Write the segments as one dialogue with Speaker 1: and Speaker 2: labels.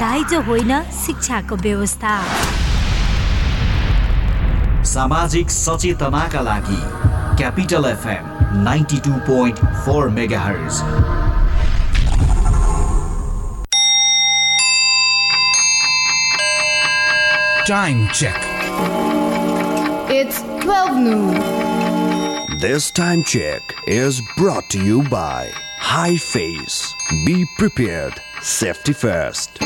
Speaker 1: दाइजो होइन शिक्षाको व्यवस्था
Speaker 2: सामाजिक सचेतनाका लागि capital FM ninety two point four megahertz
Speaker 3: Time check.
Speaker 4: It's 12 noon.
Speaker 5: This time check is brought to you by High Face. Be prepared. Safety first.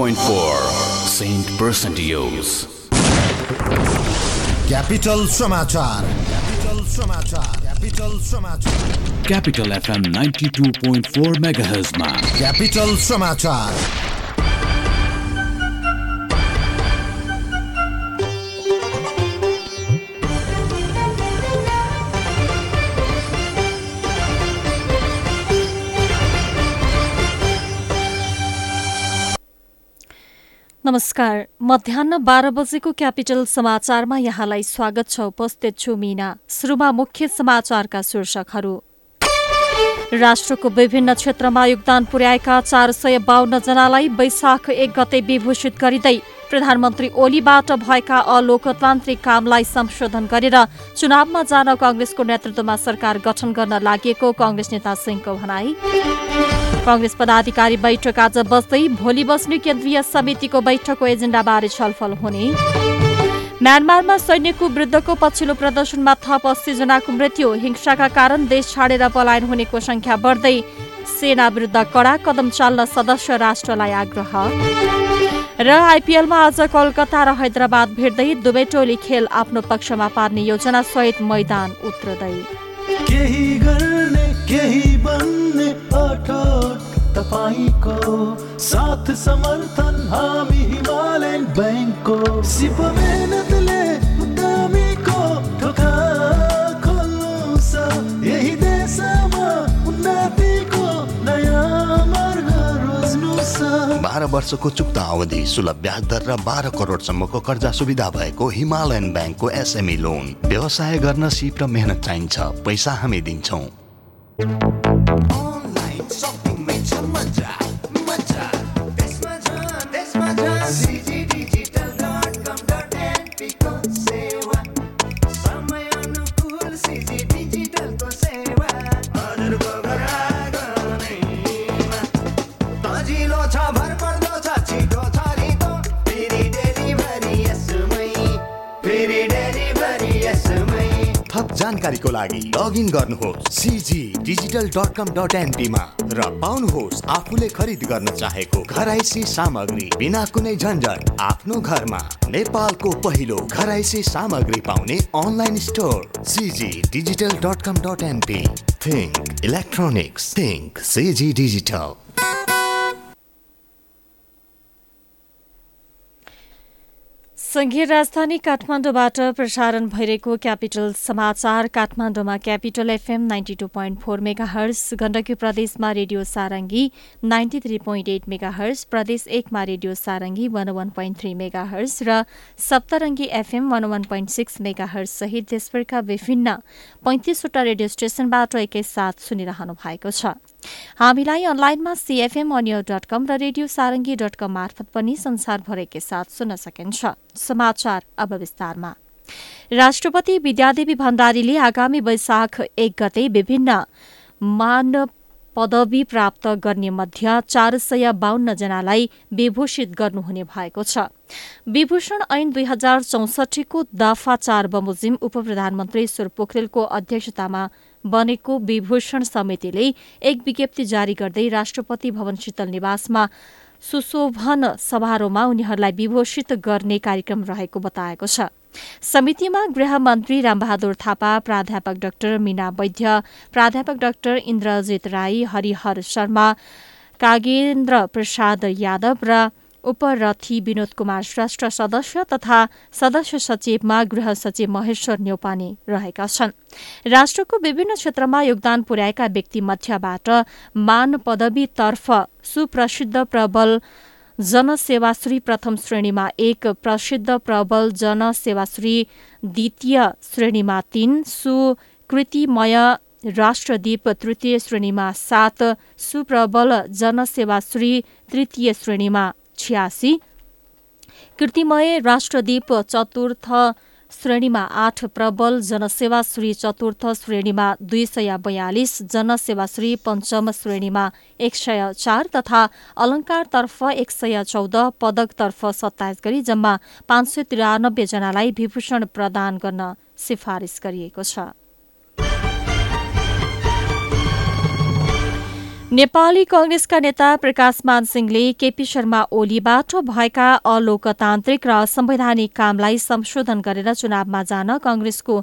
Speaker 6: 92.4
Speaker 7: Saint Percentios.
Speaker 3: Capital समाचार Capital समाचार Capital समाचार
Speaker 7: Capital FM 92.4 MHz मा
Speaker 3: Capital समाचार
Speaker 8: नमस्कार। मध्याह बाह्र बजेको capital समाचारमा यहाँलाई स्वागत छ। उपस्थित छु मिना। सुरुमा मुख्य समाचारका शीर्षकहरू। राष्ट्रको विभिन्न क्षेत्रमा योगदान पुर्याएका चार सय बाहन्न जनालाई वैशाख एक गते विभूषित गरिँदै प्रधानमन्त्री ओलीबाट भएका अलोकतान्त्रिक कामलाई संशोधन गरेर चुनावमा जान कंग्रेसको नेतृत्वमा सरकार गठन गर्न लागि कंग्रेस नेता सिंहको भनाई। कंग्रेस पदाधिकारी बैठक आज बस्दै भोलि बस्ने केन्द्रीय समितिको बैठकको एजेण्डाबारे छलफल हुने। म्यानमारमा सैन्यको विरुद्धको पछिल्लो प्रदर्शनमा थप अस्सी जनाको मृत्यु। हिंसाका कारण देश छाडेर पलायन हुनेको संख्या बढ्दै सेना विरुद्ध कडा कदम चाल्न सदस्य राष्ट्रलाई आग्रह। र आइपिएलमा आज कोलकाता र हैदराबाद भेट्दै दुवै टोली खेल आफ्नो पक्षमा पार्ने योजना सहित मैदान उत्रदै।
Speaker 9: साथ समर्थन हामी हिमालयन
Speaker 10: बाह्र वर्षको चुक्ता अवधि सुलभ ब्याज दर र बाह्र करोडसम्मको कर्जा सुविधा भएको हिमालयन ब्याङ्कको एसएमई लोन। व्यवसाय गर्न सिप र मेहनत चाहिन्छ पैसा हामी दिन्छौँ। थप जानकारीको लागि लगइन गर्नुहोस् CG digital dot com dot एनपीमा र पाउनुहोस् आफूले खरिद गर्न चाहेको घराइसी सामग्री बिना कुनै झन्झट आफ्नो घरमा। नेपालको पहिलो घराइसी सामग्री पाउने online store CG digital dot com dot NP think electronics think CG digital
Speaker 8: संघीय राजधानी काठमाडौँबाट प्रसारण भइरहेको क्यापिटल समाचार। काठमाडौँमा capital FM ninety two point four megahertz Gandaki प्रदेशमा radio Sarangi ninety three point eight megahertz प्रदेश एकमा radio Sarangi one one point three megahertz र Saptarangi FM one one point six megahertz सहित देशभरका विभिन्न पैँतिसवटा रेडियो स्टेशनबाट एकैसाथ सुनिरहनु भएको छ। हामीलाई अनलाइनमा सिएफएम अनियो डट कम र रेडियो सारङ्गी डट कम मार्फत पनि संसारभरकै साथ सुन्न सकिन्छ। समाचार अब विस्तारमा। राष्ट्रपति विद्यादेवी भण्डारीले आगामी वैशाख एक गते विभिन्न मान पदवी प्राप्त गर्ने मध्ये चार सय बाहन्न जनालाई विभूषित गर्नुहुने भएको छ। विभूषण ऐन दुई हजार चौसठीको दफा चार बमोजिम उप प्रधानमन्त्री ईश्वर पोखरेलको अध्यक्षतामा बनेको विभूषण समितिले एक विज्ञप्ति जारी गर्दै राष्ट्रपति भवन शीतल निवासमा सुशोभन समारोहमा उनीहरूलाई विभूषित गर्ने कार्यक्रम रहेको बताएको छ। समितिमा गृहमन्त्री रामबहादुर थापा प्राध्यापक डाक्टर मीना वैद्य प्राध्यापक डाक्टर इन्द्रजित राई हरिहर शर्मा कागेन्द्र प्रसाद यादव र उपरथी विनोद कुमार श्रेष्ठ सदस्य तथा सदस्य सचिवमा गृह सचिव महेश्वर न्यौपाने रहेका छन्। राष्ट्रको विभिन्न क्षेत्रमा योगदान पुर्याएका व्यक्ति मध्यबाट मान पदवीतर्फ सुप्रसिद्ध प्रबल जनसेवाश्री प्रथम श्रेणीमा एक प्रसिद्ध प्रबल जनसेवाश्री द्वितीय श्रेणीमा तीन सुकृतिमय राष्ट्रदीप तृतीय श्रेणीमा सात सुप्रबल जनसेवाश्री तृतीय श्रेणीमा छ्यासी। कृतिमय राष्ट्रदीप चतुर्थ श्रेणीमा आठ प्रबल जनसेवाश्री चतुर्थ श्रेणीमा दुई सय बयालिस जनसेवाश्री पञ्चम श्रेणीमा एक सय चार तथा अलङ्कारतर्फ एक सय चौध पदकतर्फ सत्ताइस गरी जम्मा पाँच सय तिरानब्बे जनालाई विभूषण प्रदान गर्न सिफारिस गरिएको छ। नेपाली कंग्रेसका नेता प्रकाशमान सिंहले केपी शर्मा ओलीबाट भएका अलोकतान्त्रिक र संवैधानिक कामलाई संशोधन गरेर चुनावमा जान कंग्रेसको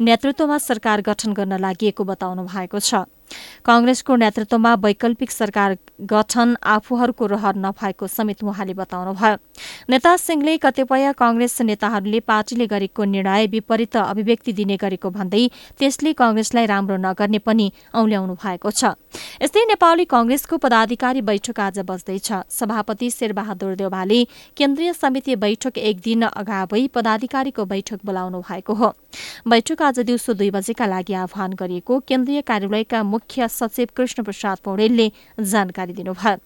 Speaker 8: नेतृत्वमा सरकार गठन गर्न लागि बताउनु भएको छ। कंग्रेसको नेतृत्वमा वैकल्पिक सरकार गठन आफूहरूको रहर नभएको समेत उहाँले बताउनुभयो। नेता सिंहले कतिपय कंग्रेस नेताहरूले पार्टीले गरेको निर्णय विपरीत अभिव्यक्ति दिने गरेको भन्दै त्यसले कंग्रेसलाई राम्रो नगर्ने पनि औल्याउनु भएको छ। यस्तै नेपाली कंग्रेसको पदाधिकारी बैठक आज बस्दैछ। सभापति शेरबहादुर देवालले केन्द्रीय समिति बैठक एक दिन अगावै पदाधिकारीको बैठक बोलाउनु भएको हो। बैठक आज दिउँसो दुई बजेका लागि आह्वान गरिएको केन्द्रीय कार्यालयका मुख्य सचिव कृष्ण प्रसाद पौडेलले जानकारी दिनुभयो।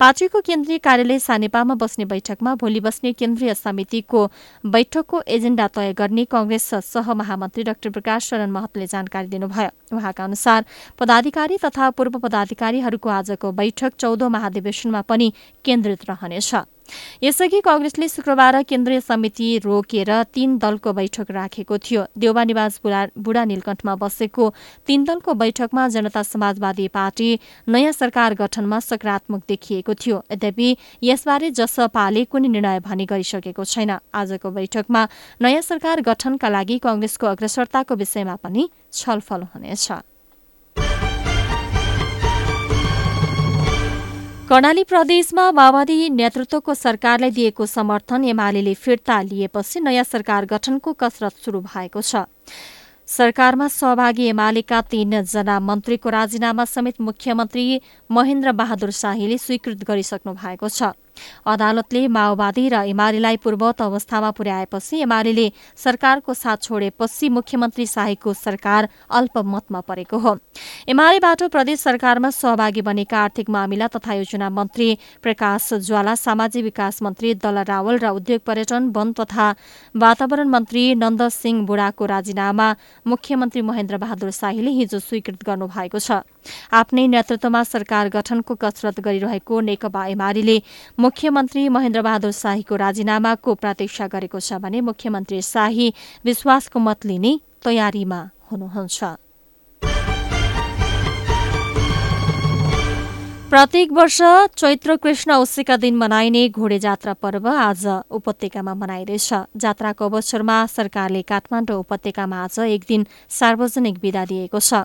Speaker 8: पार्टीको केन्द्रीय कार्यालय सानेपामा बस्ने बैठकमा भोलि बस्ने केन्द्रीय समितिको बैठकको एजेण्डा तय गर्ने कंग्रेस सहमहामन्त्री डाक्टर प्रकाश शरण महतले जानकारी दिनुभयो। उहाँका अनुसार पदाधिकारी तथा पूर्व पदाधिकारीहरूको आजको बैठक चौधौं महाधिवेशनमा पनि केन्द्रित रहनेछ। यसअघि कंग्रेसले शुक्रबार केन्द्रीय समिति रोकेर तीन दलको बैठक राखेको थियो। देउबा निवास बुढा नीलकण्ठमा बसेको तीन दलको बैठकमा जनता समाजवादी पार्टी नयाँ सरकार गठनमा सकारात्मक देखिएको थियो। यद्यपि यसबारे जसपाले कुनै निर्णय भने गरिसकेको छैन। आजको बैठकमा नयाँ सरकार गठनका लागि कंग्रेसको अग्रसरताको विषयमा पनि छलफल हुनेछ। कर्णाली प्रदेशमा माओवादी नेतृत्वको सरकारलाई दिएको समर्थन एमाले फिर्ता लिएपछि नयाँ सरकार गठनको कसरत शुरू भएको छ। सरकारमा सहभागी एमालेका तीनजना मन्त्रीको राजीनामा समेत मुख्यमन्त्री महेन्द्र बहादुर शाहीले स्वीकृत गरिसक्नु भएको छ। अदालतले माओवादी र एमालेलाई पूर्वत अवस्थामा पुर्याएपछि एमाले सरकारको साथ छोडेपछि मुख्यमन्त्री शाहीको सरकार अल्पमतमा परेको हो। एमालेबाट प्रदेश सरकारमा सहभागी बनेका आर्थिक मामिला तथा योजना मन्त्री प्रकाश ज्वाला सामाजिक विकास मन्त्री दल रावल र उद्योग पर्यटन वन तथा वातावरण मन्त्री नन्द सिंह बुढाको राजीनामा मुख्यमन्त्री महेन्द्र बहादुर शाहीले हिजो स्वीकृत गर्नुभएको छ। आफ्नै नेतृत्वमा सरकार गठनको कसरत गरिरहेको नेकपा एमाले मुख्यमन्त्री महेन्द्र बहादुर शाहीको राजीनामाको प्रतीक्षा गरेको छ भने मुख्यमन्त्री शाही विश्वासको मत लिने तयारीमा हुनुहुन्छ। प्रत्येक वर्ष चैत्र कृष्ण औँसीका दिन मनाइने घोडे जात्रा पर्व आज उपत्यकामा मनाइँदैछ। जात्राको अवसरमा सरकारले काठमाडौँ उपत्यकामा आज एक दिन सार्वजनिक विदा दिएको छ।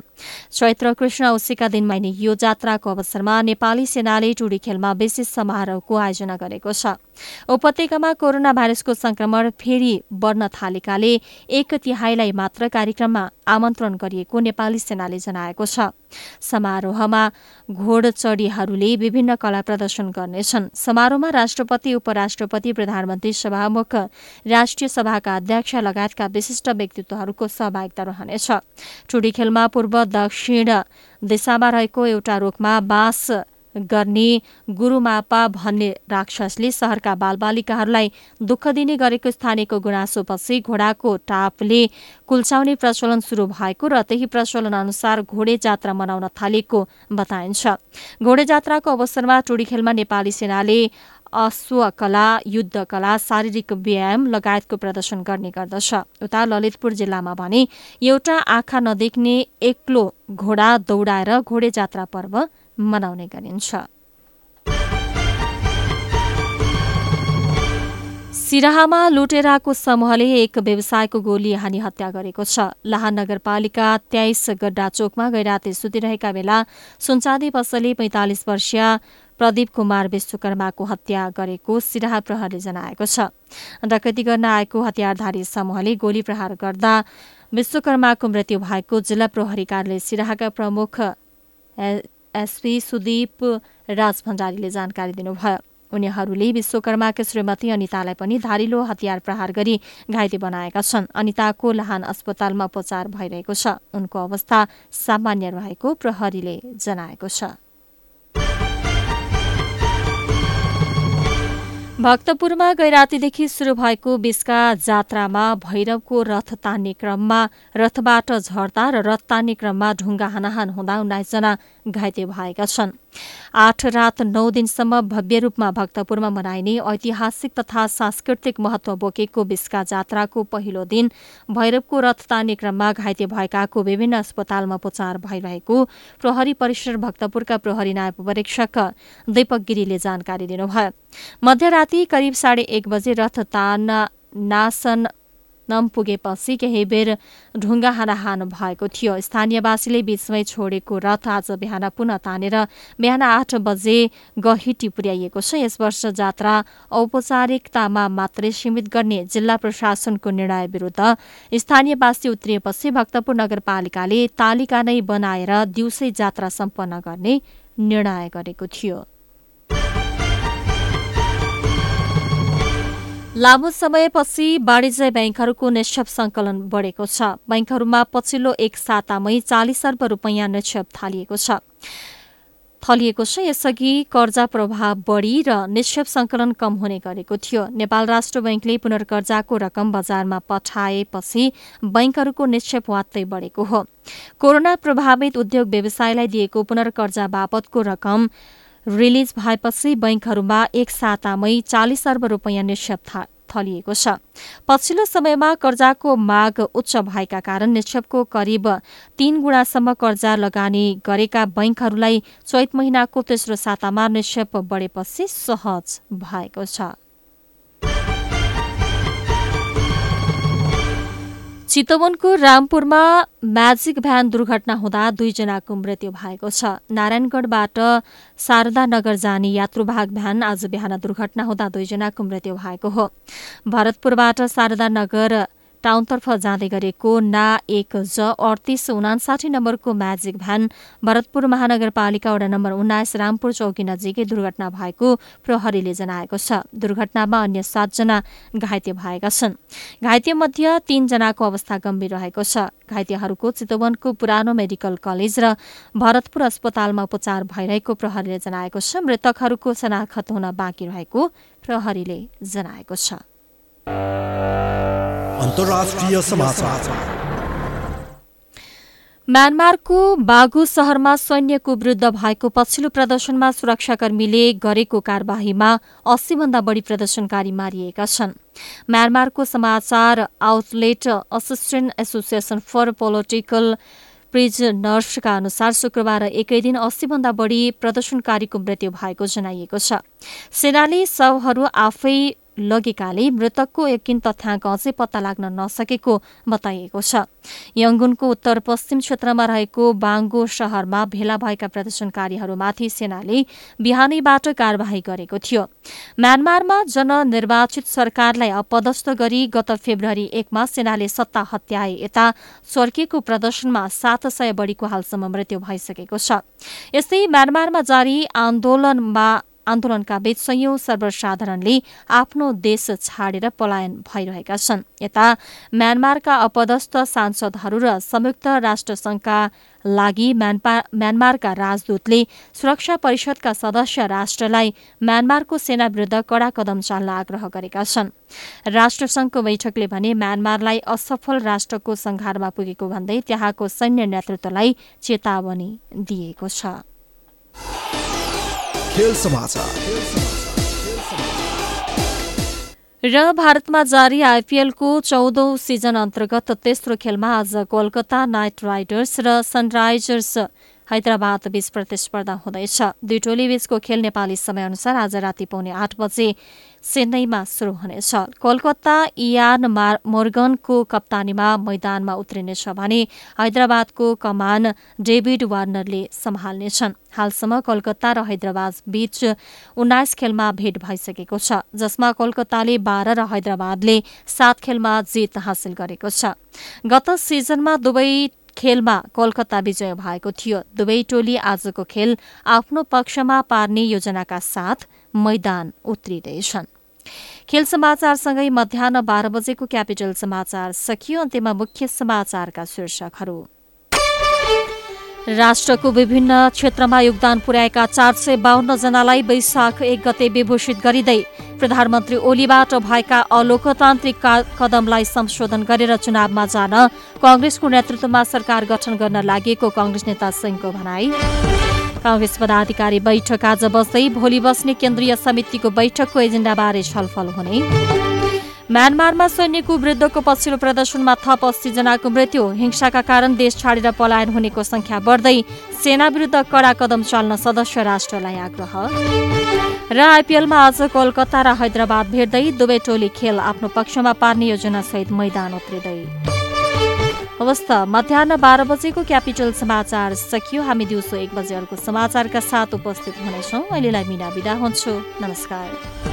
Speaker 8: चैत्र कृष्ण औँसीका दिन माइने यो जात्राको अवसरमा नेपाली सेनाले टुडी खेलमा विशेष समारोहको आयोजना गरेको छ। उपत्यकामा कोरोना भाइरसको संक्रमण फेरि बढ्न थालेकाले एक तिहाईलाई मात्र कार्यक्रममा आमन्त्रण गरिएको नेपाली सेनाले जनाएको छ। समारोहमा घोडचढीहरूले विभिन्न कला प्रदर्शन गर्नेछन्। समारोहमा राष्ट्रपति उपराष्ट्रपति प्रधानमन्त्री सभामुख राष्ट्रिय सभाका अध्यक्ष लगायतका विशिष्ट व्यक्तित्वहरूको सहभागिता रहनेछ। टुडी खेलमा पूर्व दक्षिण दिशामा रहेको एउटा रोकमा बाँस गर्ने गुरुमापा भन्ने राक्षसले सहरका बालबालिकाहरूलाई दुःख दिने गरेको स्थानीयको गुनासोपछि घोडाको टापले कुल्चाउने प्रचलन सुरु भएको र त्यही प्रचलन अनुसार घोडे जात्रा मनाउन थालिएको बताइन्छ। घोडे जात्राको अवसरमा टोडी खेलमा नेपाली सेनाले अश्वकला युद्धकला शारीरिक व्यायाम लगायतको प्रदर्शन गर्ने गर्दछ। उता ललितपुर जिल्लामा भने एउटा आँखा नदेख्ने एक्लो घोडा दौडाएर घोडे जात्रा पर्व मनाउने गरिन्छ। सिराहामा लुटेराको समूहले एक व्यवसायको गोली हानी हत्या गरेको छ। लाहान नगरपालिका तेइस गड्डा चोकमा गैराते सुतिरहेका बेला सुनचाँदी पसले पैंतालिस वर्षीय प्रदीप कुमार विश्वकर्माको हत्या गरेको सिराहा प्रहरले जनाएको छ। डकैती गर्न आएको हतियारधारी समूहले गोली प्रहार गर्दा विश्वकर्माको मृत्यु भएको जिल्ला प्रहरी कार्यालय सिराहाका प्रमुख एसपी सुदीप राज भण्डारीले जानकारी दिनुभयो। उनीहरूले विश्वकर्माका श्रीमती अनितालाई पनि धारिलो हतियार प्रहार गरी घाइते बनाएका छन्। अनिताको लहान अस्पतालमा उपचार भइरहेको छ। उनको अवस्था सामान्य रहेको प्रहरीले जनाएको छ। भक्तपुरमा गैरातीदेखि सुरु भएको बिस्का जात्रामा भैरवको रथ तान्ने क्रममा रथबाट झर्दा र रथ तान्ने क्रममा ढुङ्गा हानाहान हुँदा उन्नाइसजना घाइते भएका छन्। आठ रात नौ दिनसम्म भव्य रूपमा भक्तपुरमा मनाइने ऐतिहासिक तथा सांस्कृतिक महत्व बोकेको बिस्का जात्राको पहिलो दिन भैरवको रथ तान्ने क्रममा घाइते भएकाको विभिन्न अस्पतालमा उपचार भइरहेको प्रहरी परिसर भक्तपुरका प्रहरी नायब परीक्षक दीपक गिरीले जानकारी दिनुभयो। मध्यराती करिब साढे एक बजे रथ तान्न नासन नम पुगेपछि केही बेर ढुङ्गा हानाहान भएको थियो। स्थानीयवासीले बीचमै छोडेको रथ आज बिहान पुनः तानेर बिहान आठ बजे गहिटी पुर्याइएको छ। यस वर्ष जात्रा औपचारिकतामा मात्रै सीमित गर्ने जिल्ला प्रशासनको निर्णय विरूद्ध स्थानीयवासी उत्रिएपछि भक्तपुर नगरपालिकाले तालिका नै बनाएर दिउँसै जात्रा सम्पन्न गर्ने निर्णय गरेको थियो। लामो समयपछि वाणिज्य ब्याङ्कहरूको निक्षेप संकलन बढेको छ। ब्याङ्कहरूमा पछिल्लो एक सातामै चालिस अर्ब रुपियाँ निक्षेप थालिएको छ। थलिएको छ यसअघि कर्जा प्रभाव बढी र निक्षेप संकलन कम हुने गरेको थियो। नेपाल राष्ट्र ब्याङ्कले पुनर्कर्जाको रकम बजारमा पठाएपछि ब्याङ्कहरूको निक्षेप वात्तै बढेको हो। कोरोना प्रभावित उद्योग व्यवसायलाई दिएको पुनर्कर्जा बापतको रकम रिलिज भएपछि बैङ्कहरूमा एक सातामै चालिस अर्ब रुपियाँ निक्षेप थलिएको छ। पछिल्लो समयमा कर्जाको माग उच्च भएका कारण निक्षेपको करिब तीन गुणासम्म कर्जा लगानी गरेका बैङ्कहरूलाई चैत महिनाको तेस्रो सातामा निक्षेप बढेपछि सहज भएको छ। चितवनको रामपुरमा म्याजिक भ्यान दुर्घटना हुँदा दुईजनाको मृत्यु भएको छ। नारायणगढबाट शारदा नगर जाने यात्रुवाहक भ्यान आज बिहान दुर्घटना हुँदा दुईजनाको मृत्यु भएको हो। भरतपुरबाट शारदा नगर टाउनतर्फ जाँदै गरेको ना एक ज अडतिस उनासाठी नम्बरको म्याजिक भ्यान भरतपुर महानगरपालिका वडा नम्बर उन्नाइस रामपुर चौकी नजिकै दुर्घटना भएको प्रहरीले जनाएको छ। दुर्घटनामा अन्य सातजना घाइते भएका छन्। घाइतेमध्ये तीनजनाको अवस्था गम्भीर रहेको छ। घाइतेहरूको चितवनको पुरानो मेडिकल कलेज र भरतपुर अस्पतालमा उपचार भइरहेको प्रहरीले जनाएको छ। मृतकहरूको शनाखत हुन बाँकी रहेको प्रहरीले जनाएको छ। म्यानमारको बागु शहरमा सैन्यको विरुद्ध भएको पछिल्लो प्रदर्शनमा सुरक्षाकर्मीले गरेको कार्यवाहीमा अस्सीभन्दा बढी प्रदर्शनकारी मारिएका छन्। म्यानमारको समाचार outlet assistant association for political प्रिजनर्सका अनुसार शुक्रबार एकै दिन अस्सीभन्दा बढी प्रदर्शनकारीको मृत्यु भएको जनाइएको छ। सेनाले शवहरू आफै लगेकाले मृतकको यकिन तथ्याङ्क अझै पत्ता लाग्न नसकेको बताइएको छ। यङ्गुनको उत्तर पश्चिम क्षेत्रमा रहेको बाङ्गो शहरमा भेला भएका प्रदर्शनकारीहरूमाथि सेनाले बिहानैबाट कार्यवाही गरेको थियो। म्यानमारमा जननिर्वाचित सरकारलाई अपदस्थ गरी गत फेब्रुअरी एकमा सेनाले सत्ता हत्याए यता चर्किएको प्रदर्शनमा सात सय बढीको हालसम्म मृत्यु भइसकेको छ। यस्तै म्यानमारमा जारी आन्दोलनमा आन्दोलनका बीच संयौं सर्वसाधारणले आफ्नो देश छाडेर पलायन भइरहेका छन्। यता म्यानमारका अपदस्थ सांसदहरू र संयुक्त राष्ट्रसंघका लागि म्यानमारका राजदूतले सुरक्षा परिषदका सदस्य राष्ट्रलाई म्यानमारको सेना विरूद्ध कडा कदम चाल्न आग्रह गरेका छन्। राष्ट्रसंघको बैठकले भने म्यानमारलाई असफल राष्ट्रको संघारमा पुगेको भन्दै त्यहाँको सैन्य नेतृत्वलाई चेतावनी दिएको छ।
Speaker 11: खेल
Speaker 8: र भारतमा जारी आइपीएलको चौधौं सिजन अन्तर्गत तेस्रो खेलमा आज कोलकाता नाइट राइडर्स र सनराइजर्स हैदराबाद बीच प्रतिस्पर्धा हुँदैछ दुई टोली बीचको खेल नेपाली समयअनुसार आज राति पौने आठ बजे चेन्नईमा शुरू हुनेछ। कोलकाता इयान मार मोर्गनको कप्तानीमा मैदानमा उत्रिनेछ भने हैदराबादको कमान डेभिड वार्नरले सम्हाल्नेछन्। हालसम्म कोलकाता र हैदराबाद बीच उन्नाइस खेलमा भेट भइसकेको छ जसमा कोलकाताले बाह्र र हैदराबादले सात खेलमा जित हासिल गरेको छ। गत सिजनमा दुवै खेलमा कोलकाता विजय भएको थियो। दुवै टोली आजको खेल आफ्नो पक्षमा पार्ने योजनाका साथ मैदान उत्रिँदैछन्। खेल समाचारसँगै मध्याह बाह्र बजेको क्यापिटल समाचार सकियो। अन्त्यमा मुख्य समाचारका शीर्षकहरू। राष्ट्रको विभिन्न क्षेत्रमा योगदान पुर्याएका चार सय बाहन्न जनालाई वैशाख एक गते विभूषित गरिँदै प्रधानमन्त्री ओलीबाट भएका अलोकतान्त्रिक कदमलाई संशोधन गरेर चुनावमा जान कंग्रेसको नेतृत्वमा सरकार गठन गर्न लागि कंग्रेस नेता सिंहको भनाई। कांग्रेस पदाधिकारी बैठक आज बस्दै भोलि बस्ने केन्द्रीय समितिको बैठकको एजेण्डाबारे छलफल हुने। म्यानमारमा सैन्यको विरुद्धको पछिल्लो प्रदर्शनमा थप अस्सी जनाको मृत्यु। हिंसाका कारण देश छाडेर पलायन हुनेको संख्या बढ्दै सेना विरुद्ध कडा कदम चाल्न सदस्य राष्ट्रलाई आग्रह। र आइपीएलमा आज कोलकाता र हैदराबाद भेट्दै दुवै टोली खेल आफ्नो पक्षमा पार्ने योजनासहित मैदान उत्रिँदै। हवस् त मध्याह बाह्र बजेको क्यापिटल समाचार सकियो। हामी दिउँसो एक बजे अर्को समाचारका साथ उपस्थित हुनेछौँ। अहिलेलाई मिना बिदा हुन्छु। नमस्कार।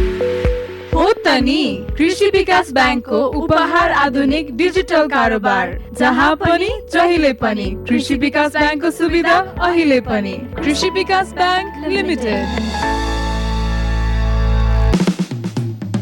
Speaker 12: हो त कृषि विकास ब्याङ्कको उपहार आधुनिक डिजिटल कारोबार जहाँ पनि जहिले पनि कृषि विकास ब्याङ्कको सुविधा अहिले पनि। कृषि विकास ब्याङ्क लिमिटेड।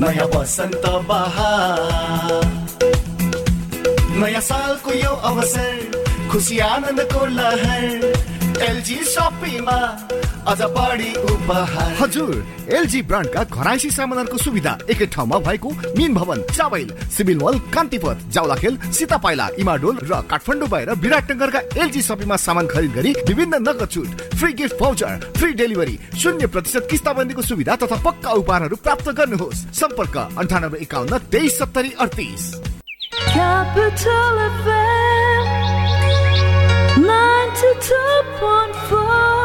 Speaker 10: नयाँ वसन्त नयाँ सालको यो अवसर खुसी आनन्दको लहर एलजी सपिङमा अझ बढी उपहार।
Speaker 13: हजुर एलजी ब्रान्डका घराइसी सामानहरूको सुविधा एकै ठाउँमा भएको mean Bhawan Chabahil civil mall Kantipath Jawalakhel Sitapaila Imadol र काठमाडौँ बाहिर विराटनगरका एलजी सपीमा सामान खरिद गरी विभिन्न नगद छुट free gift voucher free delivery शून्य प्रतिशत किस्ताबन्दीको सुविधा तथा पक्का उपहारहरू प्राप्त गर्नुहोस्। सम्पर्क अन्ठानब्बे एकाउन्न तेइस सत्तरी अडतिस।
Speaker 14: Capital FM 92.4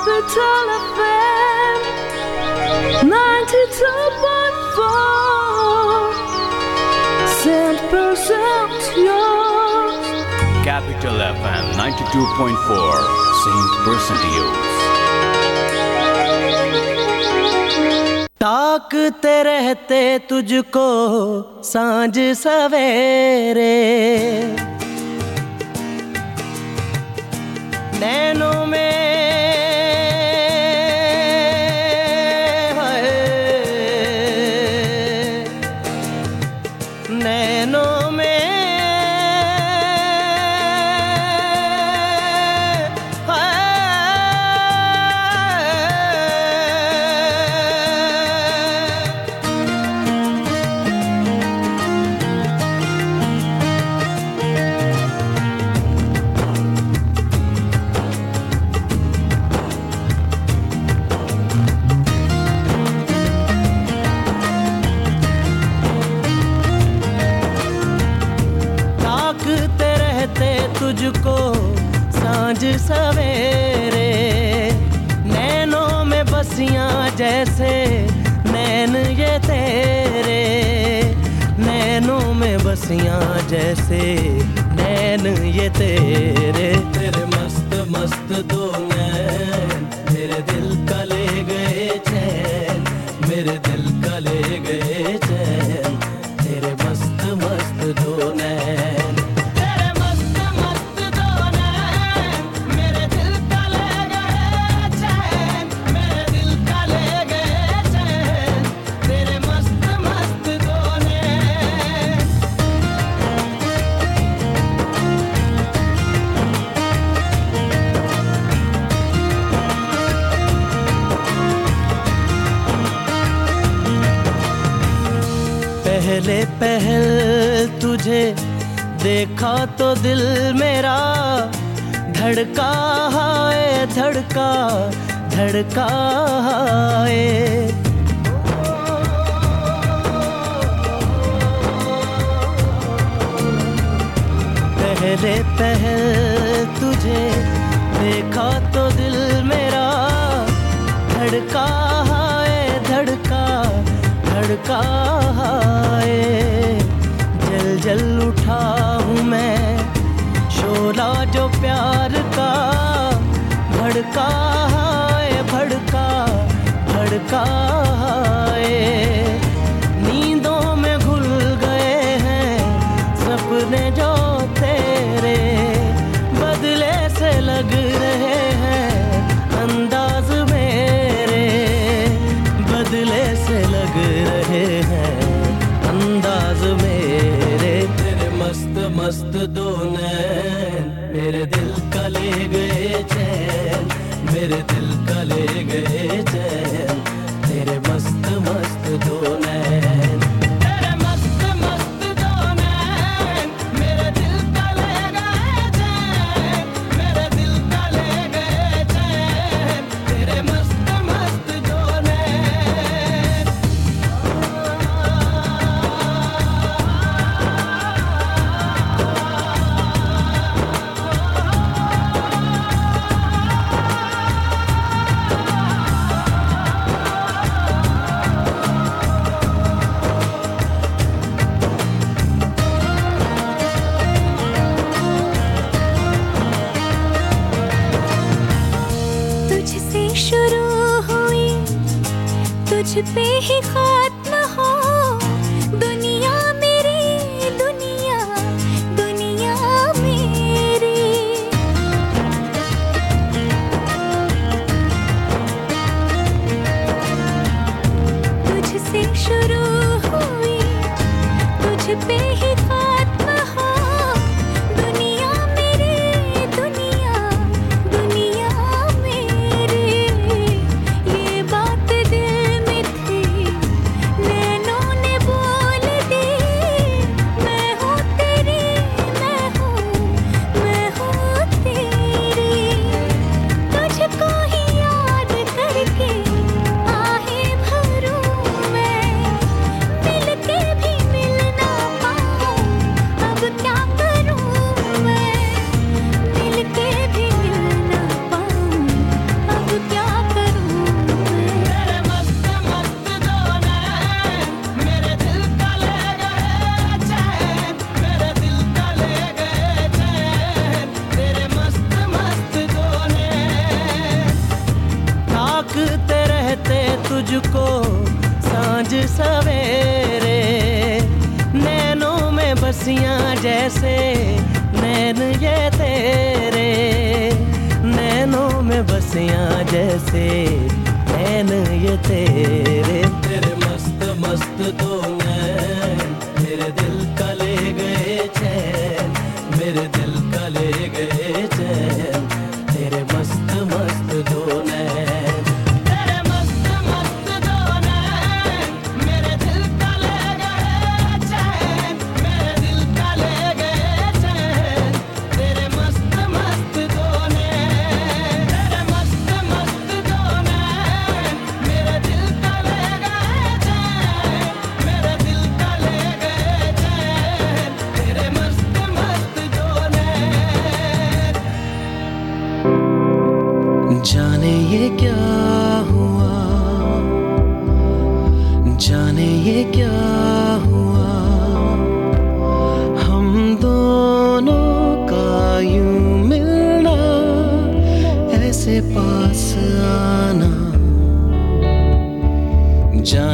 Speaker 14: Capital FM 92.4 Cent percent yours
Speaker 15: Capital FM 92.4 Saint Percent News. ताकते रहते तुझको सांझ सवेरे नैनों में में जैसे नैन ये तेरे। तेरे मस्त मस्त का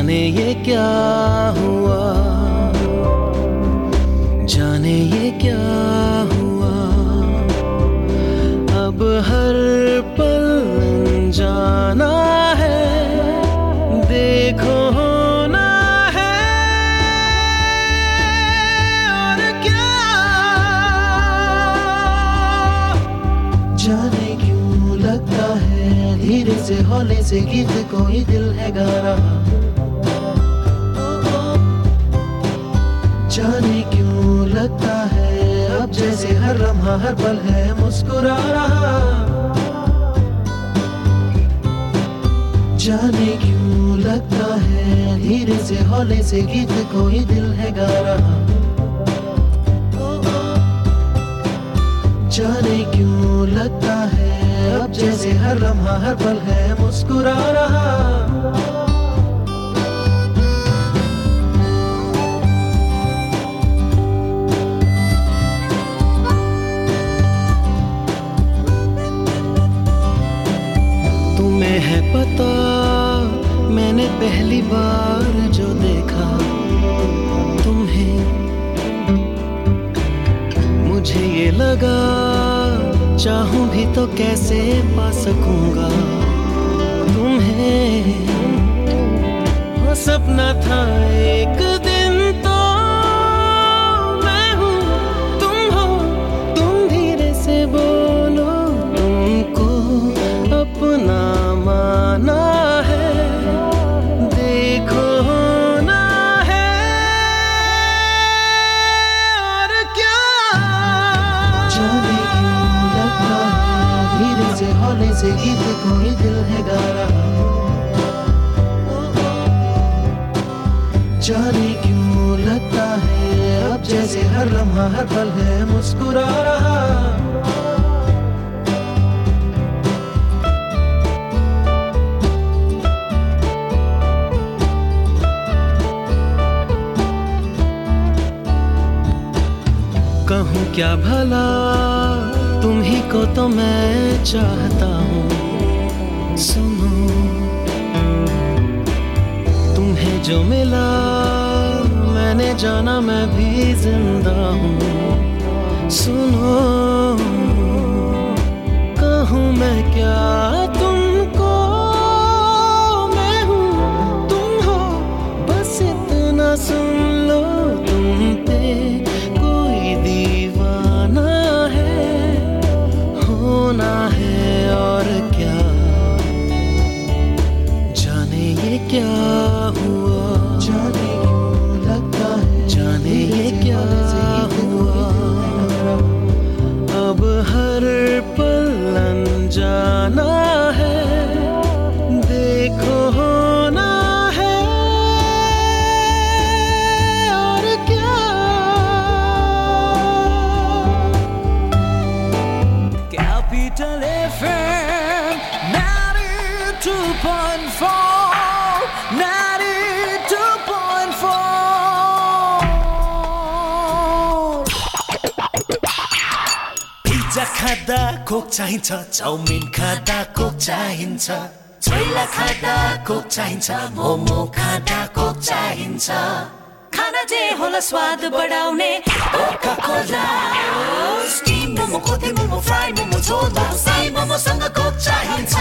Speaker 15: जाने ये क्या हुआ? जाने ये क्या हुआ? अब हर पल जाना है, देखो होना है। और क्या? जाने क्यों लगता है, धीरे से हौले से गीत कोई दिल है गा रहा जैसे हर लम्हा, हर पल है, मुस्कुरा रहा। जाने क्यों लगता है, धीरे से हौले से गीत कोई दिल है गा रहा। जाने क्यों लगता है, अब जैसे हर लम्हा, हर पल है, मुस्कुरा रहा। तुम्हें है पता, मैंने पहली बार जो देखा तुम्हें। मुझे ये लगा, चाहूँ भी तो कैसे पा सकूँगा तुम्हें। हाँ, सपना था एक
Speaker 16: खाँदा कोक चाहिन्छ चाउमिन खाँदा कोक चाहिन्छ। छोइला खाँदा कोक चाहिन्छ मोमो खाँदा कोक चाहिन्छ।
Speaker 17: खाना जे होला स्वाद बढाउने Coca Cola
Speaker 16: steam momo kothey momo fry momo झोल साई मोमोसँग कोक चाहिन्छ।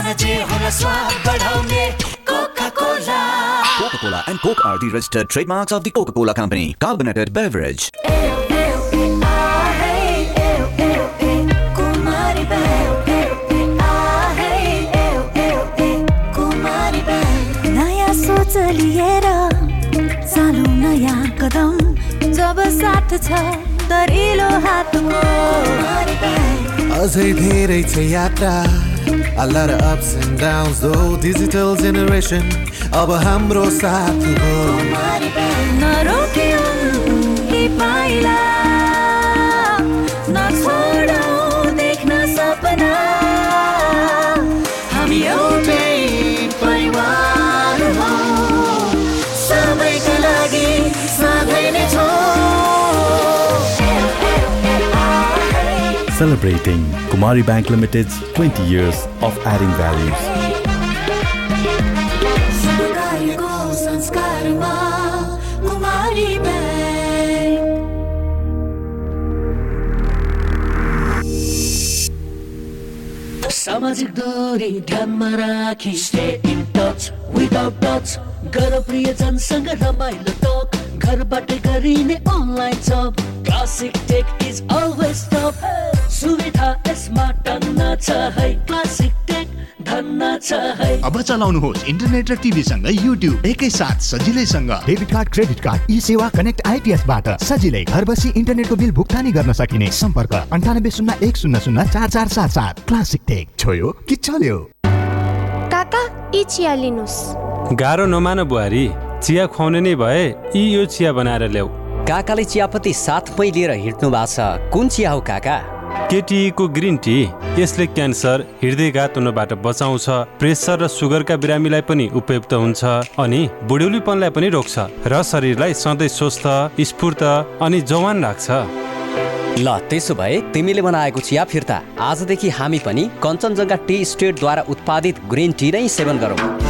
Speaker 16: खाना जे होला स्वाद बढाउने Coca Cola
Speaker 18: Coca-Cola and Coke are the registered trademarks of the Coca-Cola Company. Carbonated beverage.
Speaker 17: Kumari Kumari
Speaker 19: नयाँ सोच लिएर चालु नयाँ कदम जब साथ छ दरिलो हातको
Speaker 1: अझै धेरै छ यात्रा A lot of ups and downs though Digital generation अब हाम्रो साथ हो
Speaker 20: Celebrating Kumari Bank Limited's 20 years of adding values.
Speaker 17: सामाजिक दूरी ध्यानमा राखी stay in touch without touch गर प्रियजनसँग रमाइलो टक घरबाटै गरिने online job. Classic tech is always top सुविधा यसमा टन्न छ है। क्लासिक टेक धन्न छ है।
Speaker 10: अब चलाउनुहोस् इन्टरनेट र टिभीसँग युट्युब एकैसाथ सजिलैसँग। Debit card credit card eSewa connect आइपिएसबाट सजिलै घर बसी इन्टरनेटको बिल भुक्तानी गर्न सकिने। सम्पर्क अन्ठानब्बे शून्य एक शून्य शून्य चार चार सात सात। क्लासिक टेक छोयो कि चल्यो?
Speaker 14: काका यी चिया लिनुहोस्।
Speaker 21: गाह्रो नमान बुहारी। चिया खुवाउने नै भए यी यो चिया बनाएर ल्याऊ।
Speaker 22: काकाले चियापत्ती साथमै लिएर हिँड्नु भएको छ। कुन चिया हो काका?
Speaker 21: केटीको ग्रिन टी यसले क्यान्सर हृदयघात हुनबाट बचाउँछ प्रेसर र सुगरका बिरामीलाई पनि उपयुक्त हुन्छ अनि बुढ्यौलीपनलाई पनि रोक्छ र शरीरलाई सधैँ स्वस्थ स्फूर्त अनि जवान राख्छ।
Speaker 22: ल त्यसो भए तिमीले बनाएको चिया फिर्ता। आजदेखि हामी पनि कञ्चनजङ्घा टी स्टेटद्वारा उत्पादित ग्रिन टी नै सेवन गरौँ।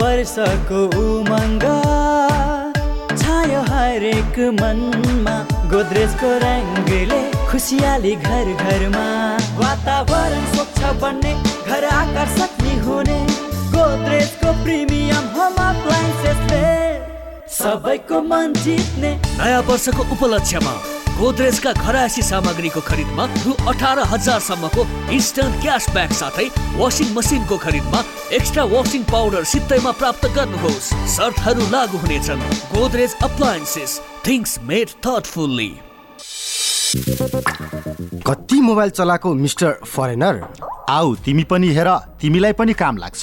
Speaker 21: वर्षको उमङ्ग। छायो हरेक मनमा गोद्रेजको रङ्गले खुसियाली घर घरमा। वातावरण स्वच्छ बन्ने घर आकर्षक नि हुने। गोद्रेजको प्रिमियम होम अप्लायन्सेसले सबैको मन जित्ने।
Speaker 17: नयाँ वर्षको उपलक्ष्यमा गोदरेजका घरायसी सामग्रीको खरिदमा रु अठार हजारसम्मको इन्स्टन्ट क्यासब्याक साथै वासिङ मसिनको खरिदमा एक्स्ट्रा वासिङ पाउडर सित्तैमा प्राप्त गर्नुहोस्। शर्तहरू लागू हुनेछन्। Godrej appliances things made thoughtfully
Speaker 23: कति मोबाइल चलाएको मिस्टर फरेनर?
Speaker 3: आऊ तिमी पनि हेर तिमीलाई पनि काम लाग्छ।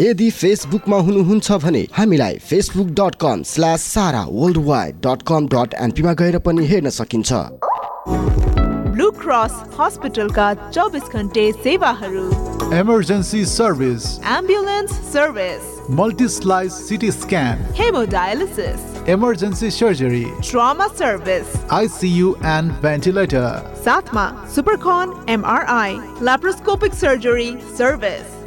Speaker 23: यदि फेसबुकमा हुनुहुन्छ भने हामीलाई Facebook dot com slash Sara world wide dot com dot एनपीमा गएर पनि हेर्न सकिन्छ।
Speaker 12: ब्लू क्रस हस्पिटलका चौबिस घन्टे सेवाहरू।
Speaker 24: Emergency service
Speaker 12: ambulance service
Speaker 24: multi slice CT scan
Speaker 12: haemodialysis
Speaker 24: emergency surgery
Speaker 12: trauma service
Speaker 24: ICU and ventilator
Speaker 12: साथमा सुपरकन MRI laparoscopic surgery service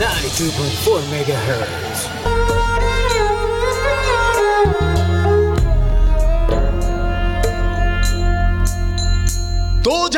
Speaker 25: 92.4 megahertz. तो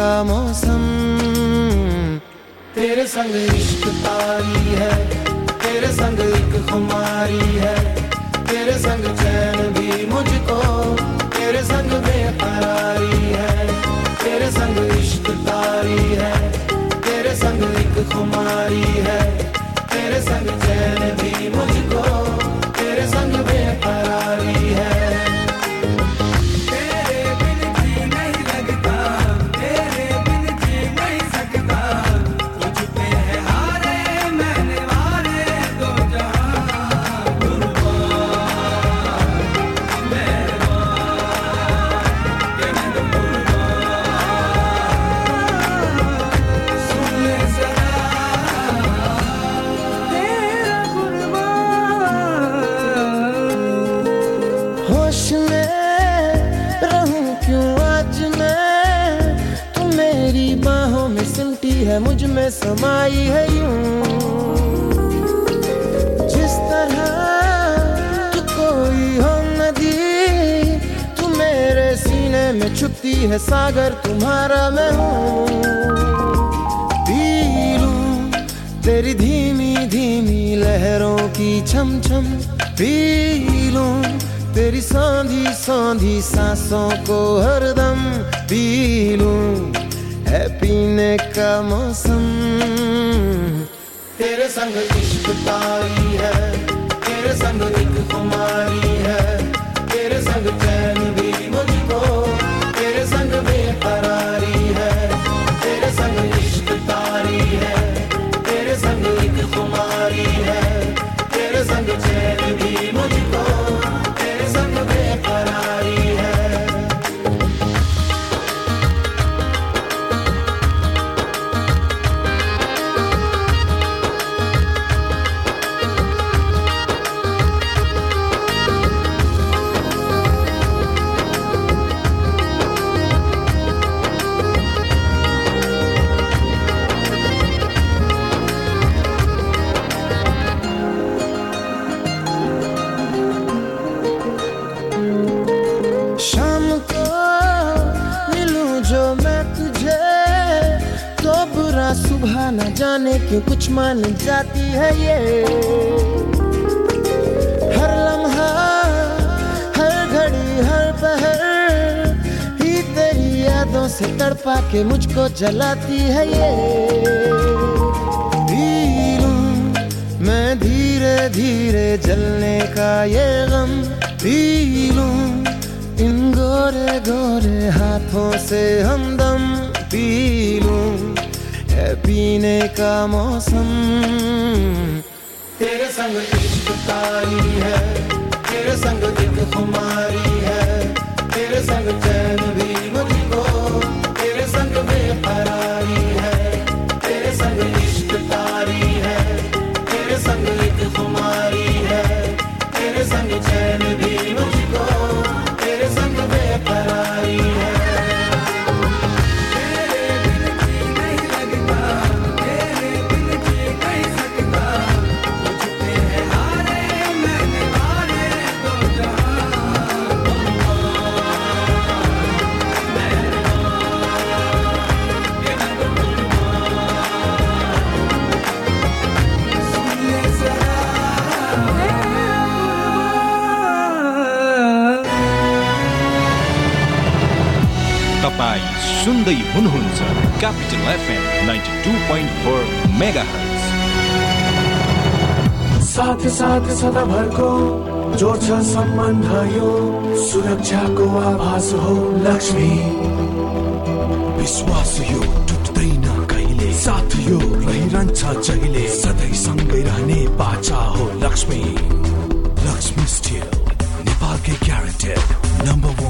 Speaker 9: का मौसम। तेरे संग इश्क तारी है, तेरे संग एक खुमारी है। तेरे संग चैन भी मुझको, तेरे संग बेकरारी है। तेरे संग इश्क तारी है, तेरे संग एक खुमारी है। तेरे संग चैन है मुझमें समाई है यूँ। जिस तरह तू कोई हो नदी, तू मेरे सीने में छुपती है सागर, तुम्हारा मैं हूँ। तेरी धीमी धीमी लहरों की छम छम पी लूँ तेरी सांधी सांधी सांसों को हरदम। पी लूँ है पीने का मौसम। तेरे संग इश्क तारी है तेरे संग एक कुछ जाती है ये। हर लम्हा, हर घड़ी, हर पहर ही तेरी यादों से तड़पा के मुझको जलाती है ये। लूँ मैं धीरे धीरे जलने का ये गम। पी इन गोरे गोरे हाथों से हमदम। पी लूँ है पीने का मौसम। तेरे संग इश्क तारी है तेरे संग दिल खुमारी
Speaker 26: सुन्दै हुनुहुन्छ capital FM ninety two point four mega
Speaker 27: साथ साथ सदाभरको जोड्छ सम्बन्ध यो सुरक्षाको आभास हो लक्ष्मी। विश्वास यो टुट्दैन कहिले? साथ यो रहिरहन्छ जहिले? सधैँ सँगै रहने बाचा हो लक्ष्मी। लक्ष्मी स्टिल नेपालकै ग्यारेन्टेड नम्बर वान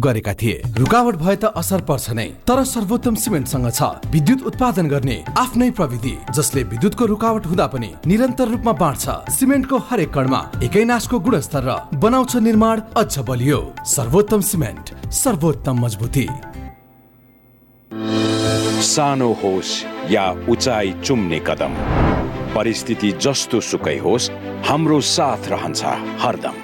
Speaker 28: गरेका थिए। रुकावट भए त असर पर्छ नै तर सर्वोत्तम सिमेन्टसँग छ। विद्युत उत्पादन गर्ने आफ्नै प्रविधि जसले विद्युतको रुकावट हुँदा पनि निरन्तर रूपमा बाँड्छ। सिमेन्टको हरेक कणमा एकै नासको गुणस्तर र बनाउँछ निर्माण अझ बलियो। सर्वोत्तम सिमेन्ट सर्वोत्तम मजबुती।
Speaker 29: सानो होस् या उचाइ चुम्ने कदम। परिस्थिति जस्तो सुकै होस् हाम्रो साथ रहन्छ हरदम।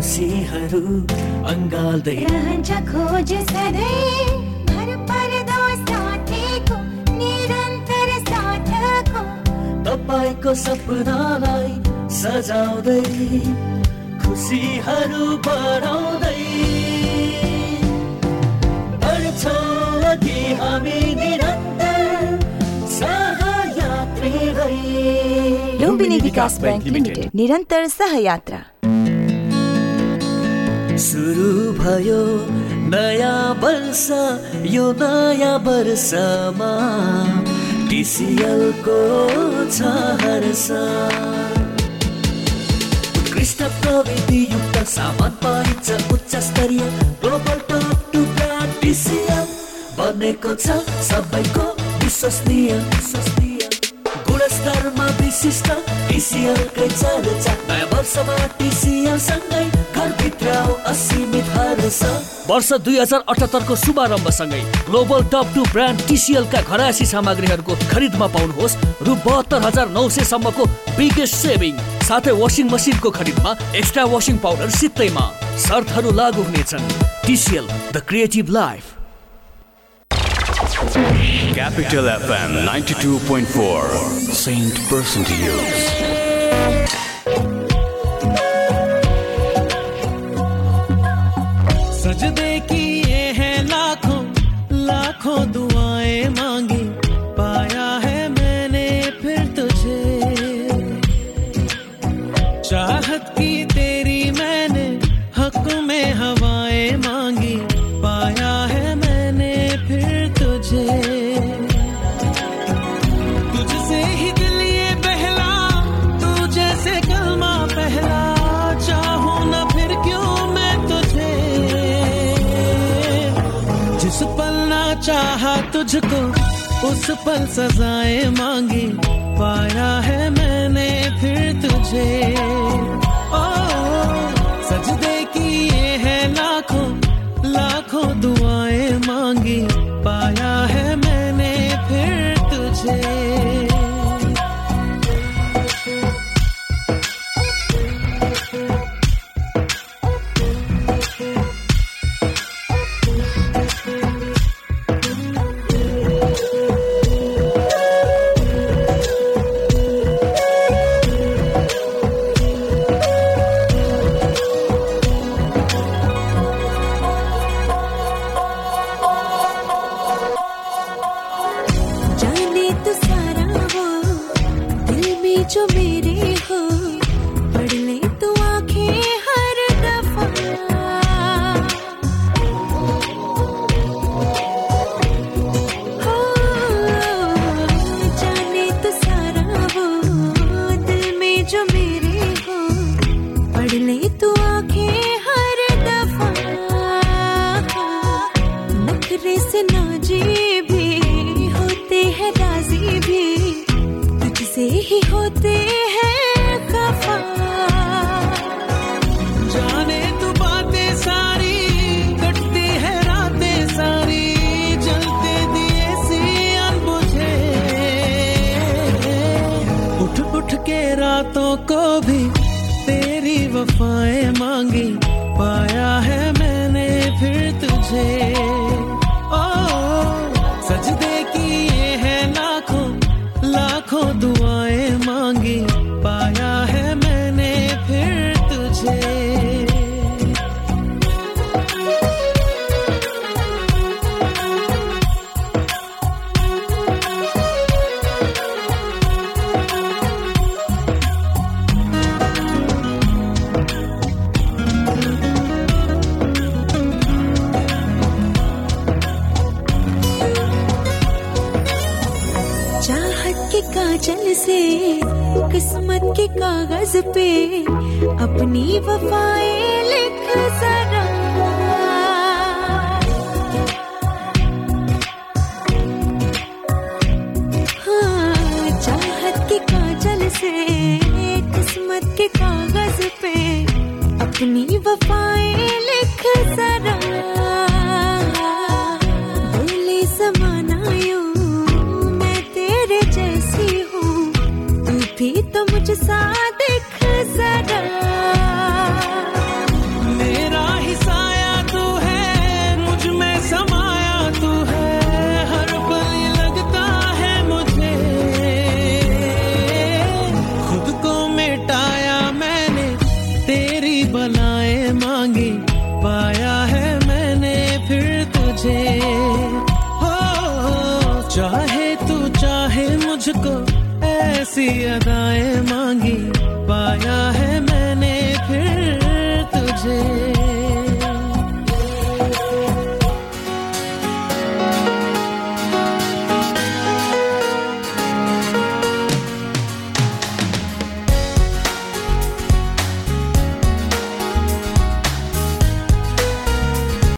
Speaker 17: खुसीहरू अङ्गाल्दै
Speaker 1: रहन्छ खोज सधैँ भर पर्दो साथीको निरन्तर साथको
Speaker 17: तपाईँको सपनालाई सजाउँदै खुसीहरू बढाउँदै बढ्छौँ अघि हामी निरन्तर सहयात्री भई
Speaker 30: लुम्बिनी विकास ब्याङ्क लिमिटेड निरन्तर सहयात्रा
Speaker 17: सुरु भयो नयाँ वर्ष यो नयाँ वर्षमा टिसिएलको छ हर्ष उत्कृष्ट प्रविधि युक्त सामान पाइन्छ उच्च स्तरीय global top two brand TCL. बनेको छ सबैको विश्वसनीय विश्वसनीय।
Speaker 31: वर्ष दुई हजार अठहत्तरको शुभारम्भसँगै ग्लोबल टप टू ब्रान्ड टिसिएलका घरायसी सामग्रीहरूको खरिदमा पाउनुहोस् रु बहत्तर हजार नौ सयसम्मको बिगेस्ट सेभिङ साथै वासिङ मसिनको खरिदमा एक्स्ट्रा वासिङ पाउडर सित्तैमा। शर्तहरू लागू हुनेछन्। TCL the creative life.
Speaker 26: Capital FM 92.4 Saint Person to Use
Speaker 15: तुझको उस पल सजाए मांगी। पाया है मैंने फिर तुझे।
Speaker 1: अपनी
Speaker 15: वफा